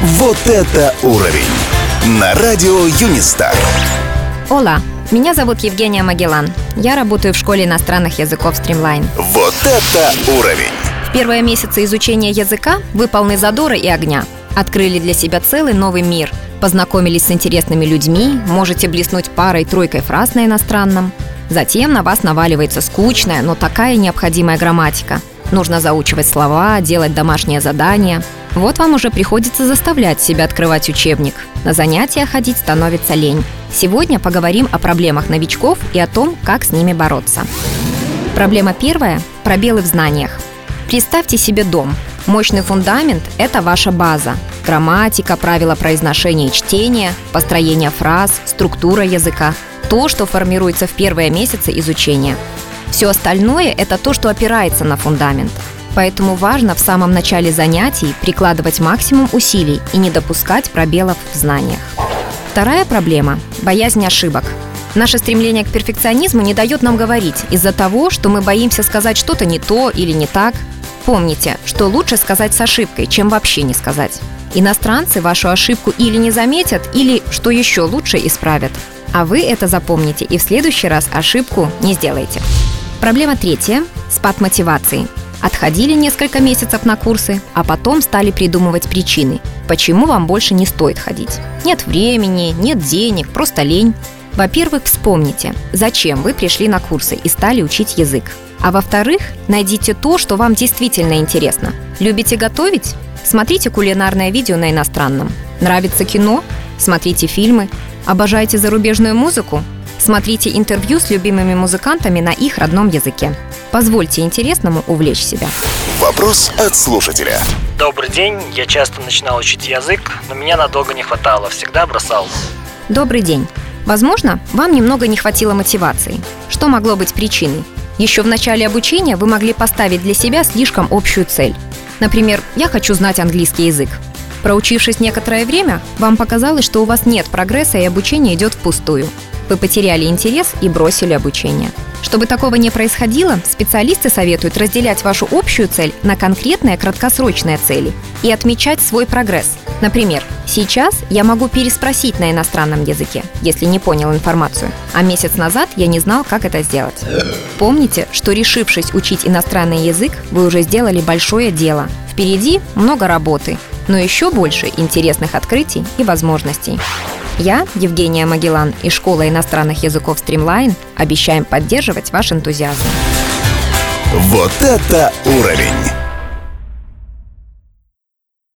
Вот это уровень! На радио Юнистар. Ола, меня зовут Евгения Магеллан. Я работаю в школе иностранных языков Streamline. Вот это уровень! В первые месяцы изучения языка вы полны задора и огня. Открыли для себя целый новый мир. Познакомились с интересными людьми, можете блеснуть парой-тройкой фраз на иностранном. Затем на вас наваливается скучная, но такая необходимая грамматика. Нужно заучивать слова, делать домашние задания. Вот вам уже приходится заставлять себя открывать учебник. На занятия ходить становится лень. Сегодня поговорим о проблемах новичков и о том, как с ними бороться. Проблема первая – пробелы в знаниях. Представьте себе дом. Мощный фундамент – это ваша база. Грамматика, правила произношения и чтения, построение фраз, структура языка – то, что формируется в первые месяцы изучения. Все остальное – это то, что опирается на фундамент. Поэтому важно в самом начале занятий прикладывать максимум усилий и не допускать пробелов в знаниях. Вторая проблема – боязнь ошибок. Наше стремление к перфекционизму не дает нам говорить из-за того, что мы боимся сказать что-то не то или не так. Помните, что лучше сказать с ошибкой, чем вообще не сказать. Иностранцы вашу ошибку или не заметят, или, что еще лучше, исправят. А вы это запомните и в следующий раз ошибку не сделаете. Проблема третья – спад мотивации. Отходили несколько месяцев на курсы, а потом стали придумывать причины, почему вам больше не стоит ходить. Нет времени, нет денег, просто лень. Во-первых, вспомните, зачем вы пришли на курсы и стали учить язык. А во-вторых, найдите то, что вам действительно интересно. Любите готовить? Смотрите кулинарное видео на иностранном. Нравится кино? Смотрите фильмы. Обожаете зарубежную музыку? Смотрите интервью с любимыми музыкантами на их родном языке. Позвольте интересному увлечь себя. Вопрос от слушателя. Добрый день. Я часто начинал учить язык, но меня надолго не хватало. Всегда бросал. Добрый день. Возможно, вам немного не хватило мотивации. Что могло быть причиной? Еще в начале обучения вы могли поставить для себя слишком общую цель. Например, я хочу знать английский язык. Проучившись некоторое время, вам показалось, что у вас нет прогресса и обучение идет впустую. Вы потеряли интерес и бросили обучение. Чтобы такого не происходило, специалисты советуют разделять вашу общую цель на конкретные краткосрочные цели и отмечать свой прогресс. Например, сейчас я могу переспросить на иностранном языке, если не понял информацию, а месяц назад я не знал, как это сделать. Помните, что решившись учить иностранный язык, вы уже сделали большое дело. Впереди много работы, но еще больше интересных открытий и возможностей. Я, Евгения Магеллан и Школа иностранных языков Streamline обещаем поддерживать ваш энтузиазм. Вот это уровень!